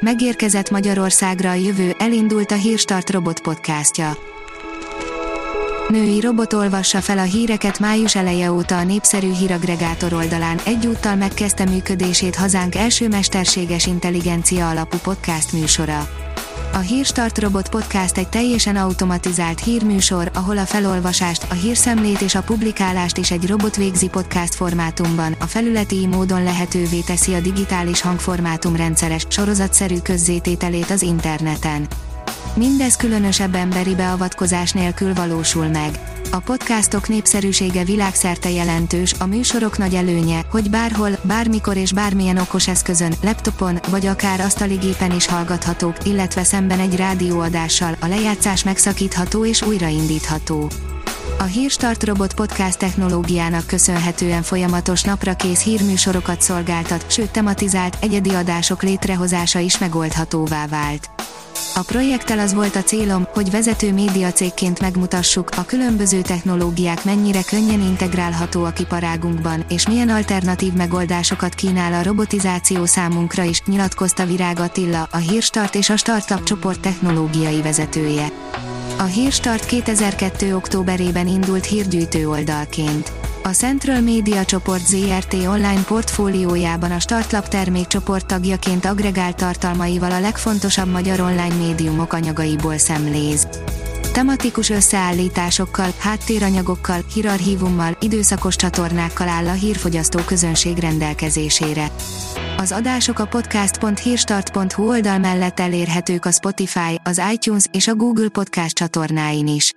Megérkezett Magyarországra a jövő, elindult a Hírstart robot podcastja. Női robot olvassa fel a híreket május eleje óta a népszerű híragregátor oldalán, egyúttal megkezdte működését hazánk első mesterséges intelligencia alapú podcast műsora. A Hírstart Robot Podcast egy teljesen automatizált hírműsor, ahol a felolvasást, a hírszemlét és a publikálást is egy robot végzi podcast formátumban, a felületi módon lehetővé teszi a digitális hangformátum rendszeres, sorozatszerű közzétételét az interneten. Mindez különösebb emberi beavatkozás nélkül valósul meg. A podcastok népszerűsége világszerte jelentős, a műsorok nagy előnye, hogy bárhol, bármikor és bármilyen okos eszközön, laptopon, vagy akár asztaligépen is hallgathatók, illetve szemben egy rádióadással, a lejátszás megszakítható és újraindítható. A Hírstart Robot Podcast technológiának köszönhetően folyamatos napra kész hírműsorokat szolgáltat, sőt tematizált, egyedi adások létrehozása is megoldhatóvá vált. A projekttel az volt a célom, hogy vezető médiacégként megmutassuk, a különböző technológiák mennyire könnyen integrálhatóak iparágunkban, és milyen alternatív megoldásokat kínál a robotizáció számunkra is, nyilatkozta Virág Attila, a Hírstart és a Startup csoport technológiai vezetője. A Hírstart 2002. októberében indult hírgyűjtő oldalként. A Central Media Csoport ZRT online portfóliójában a Startlap termékcsoport tagjaként agregált tartalmaival a legfontosabb magyar online médiumok anyagaiból szemléz. Tematikus összeállításokkal, háttéranyagokkal, hírarchívummal, időszakos csatornákkal áll a hírfogyasztó közönség rendelkezésére. Az adások a podcast.hírstart.hu oldal mellett elérhetők a Spotify, az iTunes és a Google Podcast csatornáin is.